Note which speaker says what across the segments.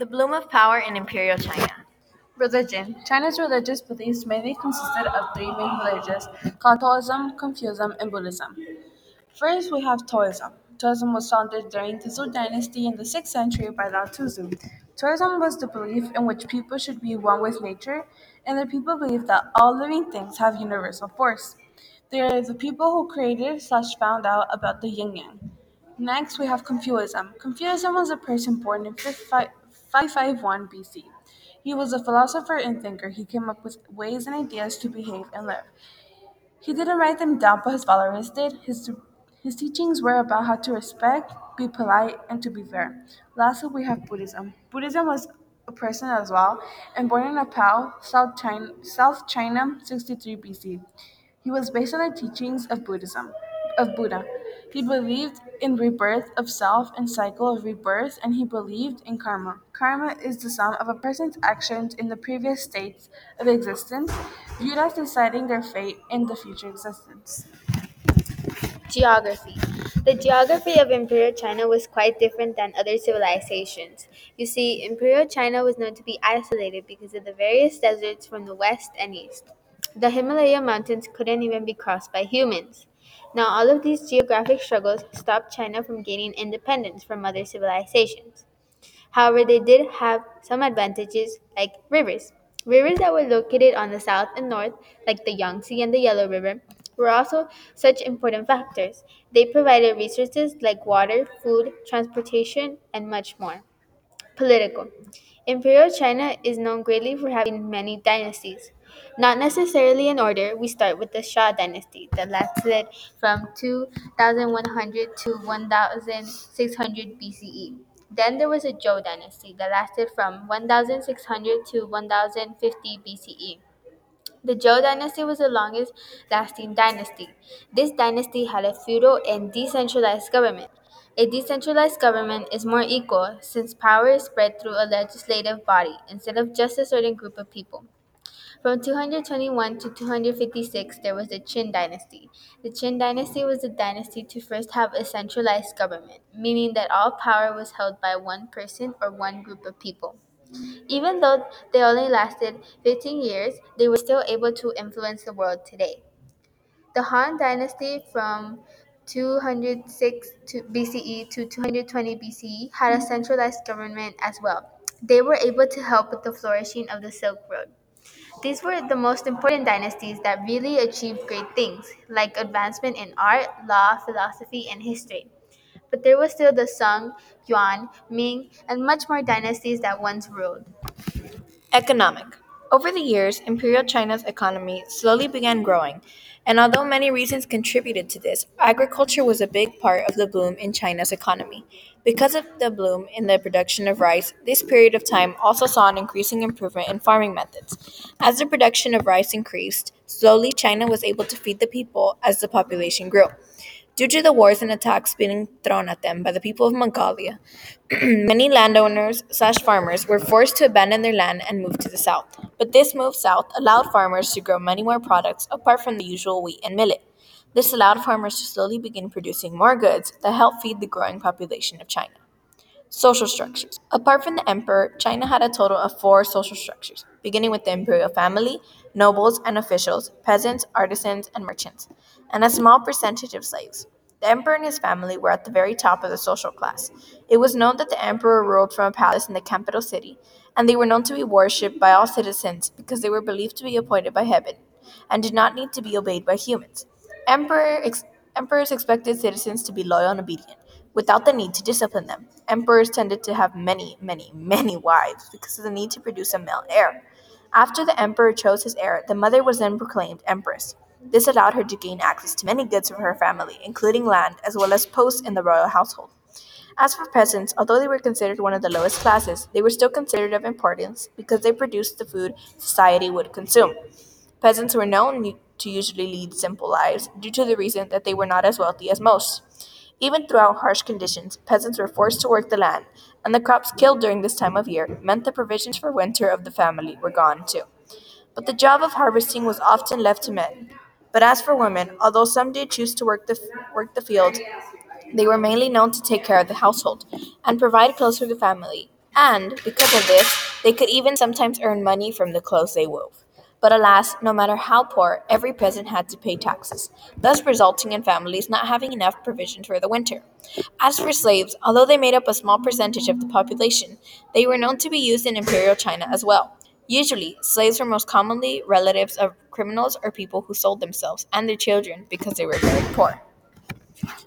Speaker 1: The bloom of power in Imperial China.
Speaker 2: Religion. China's religious beliefs mainly consisted of three main religions Taoism, Confucianism, and Buddhism. First, we have Taoism. Taoism was founded during the Zhou dynasty in the 6th century by Lao Tzu. Taoism was the belief in which people should be one with nature, and the people believed that all living things have universal force. They are the people who created slash found out about the yin yang. Next, we have Confucianism. Confucianism was a person born in 551 BC. He was a philosopher and thinker. He came up with ways and ideas to behave and live. He didn't write them down, but his followers did. His, his teachings were about how to respect, be polite, and to be fair. Lastly, we have Buddhism. Buddhism was a person as well, and born in Nepal, South China, South China 63 BC. He was based on the teachings of Buddhism, of Buddha. He believed in rebirth of self and cycle of rebirth, and he believed in karma. Karma is the sum of a person's actions in the previous states of existence, viewed as deciding their fate in the future existence.
Speaker 3: Geography. The geography of Imperial China was quite different than other civilizations. You see, Imperial China was known to be isolated because of the various deserts from the west and east. The Himalaya mountains couldn't even be crossed by humans. Now, all of these geographic struggles stopped China from gaining independence from other civilizations. However, they did have some advantages, like rivers. Rivers that were located on the south and north, like the Yangtze and the Yellow River, were also such important factors. They provided resources like water, food, transportation, and much more. Political. Imperial China is known greatly for having many dynasties. Not necessarily in order, we start with the Xia dynasty that lasted from 2100 to 1600 BCE. Then there was the Zhou dynasty that lasted from 1600 to 1050 BCE. The Zhou dynasty was the longest lasting dynasty. This dynasty had a feudal and decentralized government. A decentralized government is more equal since power is spread through a legislative body instead of just a certain group of people. From 221 to 256, there was the Qin dynasty. The Qin dynasty was the dynasty to first have a centralized government, meaning that all power was held by one person or one group of people. Even though they only lasted 15 years, they were still able to influence the world today. The Han dynasty from 206 to BCE to 220 BCE had a centralized government as well. They were able to help with the flourishing of the Silk Road. These were the most important dynasties that really achieved great things, like advancement in art, law, philosophy, and history. But there was still the Song, Yuan, Ming, and much more dynasties that once ruled.
Speaker 1: Economic. Over the years, Imperial China's economy slowly began growing, and although many reasons contributed to this, agriculture was a big part of the boom in China's economy. Because of the bloom in the production of rice, this period of time also saw an increasing improvement in farming methods. As the production of rice increased, slowly China was able to feed the people as the population grew. Due to the wars and attacks being thrown at them by the people of Mongolia, many landowners slash farmers were forced to abandon their land and move to the south. But this move south allowed farmers to grow many more products apart from the usual wheat and millet. This allowed farmers to slowly begin producing more goods that helped feed the growing population of China. Social structures. Apart from the emperor, China had a total of four social structures, beginning with the imperial family, nobles and officials, peasants, artisans, and merchants, and a small percentage of slaves. The emperor and his family were at the very top of the social class. It was known that the emperor ruled from a palace in the capital city, and they were known to be worshipped by all citizens because they were believed to be appointed by heaven and did not need to be obeyed by humans. Emperor ex- emperors expected citizens to be loyal and obedient without the need to discipline them. Emperors tended to have many, many, many wives because of the need to produce a male heir. After the emperor chose his heir, the mother was then proclaimed empress. This allowed her to gain access to many goods for her family, including land as well as posts in the royal household. As for peasants, although they were considered one of the lowest classes, they were still considered of importance because they produced the food society would consume. Peasants were known to usually lead simple lives due to the reason that they were not as wealthy as most. Even throughout harsh conditions, peasants were forced to work the land, and the crops killed during this time of year meant the provisions for winter of the family were gone too. But the job of harvesting was often left to men, but as for women, although some did choose to work the, work the field, they were mainly known to take care of the household and provide clothes for the family. And, because of this, they could even sometimes earn money from the clothes they wove. But alas, no matter how poor, every peasant had to pay taxes, thus resulting in families not having enough provisions for the winter. As for slaves, although they made up a small percentage of the population, they were known to be used in imperial China as well. Usually, slaves were most commonly relatives of criminals or people who sold themselves and their children because they were very poor.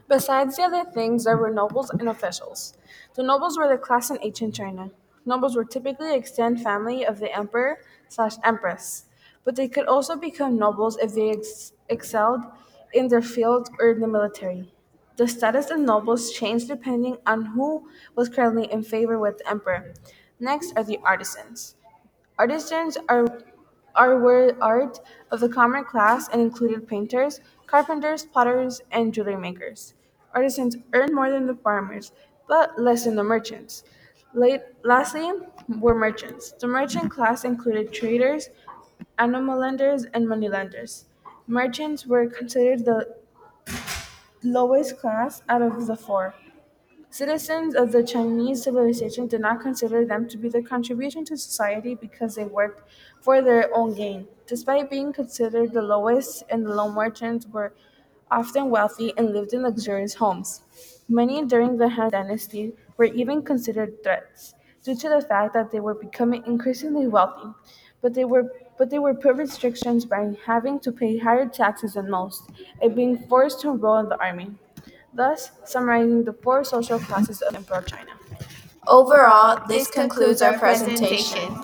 Speaker 2: Besides the other things, there were nobles and officials. The nobles were the class in ancient China. Nobles were typically extended family of the emperor slash empress, but they could also become nobles if they ex- excelled in their field or in the military. The status of nobles changed depending on who was currently in favor with the emperor. Next are the artisans. Artisans are are were art of the common class and included painters, carpenters, potters, and jewelry makers. Artisans earned more than the farmers, but less than the merchants. Late, lastly, were merchants. The merchant class included traders, animal lenders, and moneylenders. Merchants were considered the lowest class out of the four. Citizens of the Chinese civilization did not consider them to be the contribution to society because they worked for their own gain. Despite being considered the lowest and the low merchants were often wealthy and lived in luxurious homes. Many during the Han Dynasty were even considered threats due to the fact that they were becoming increasingly wealthy, but they were but they were put restrictions by having to pay higher taxes than most and being forced to enroll in the army thus summarizing the four social classes of Emperor China.
Speaker 1: Overall, this concludes our presentation.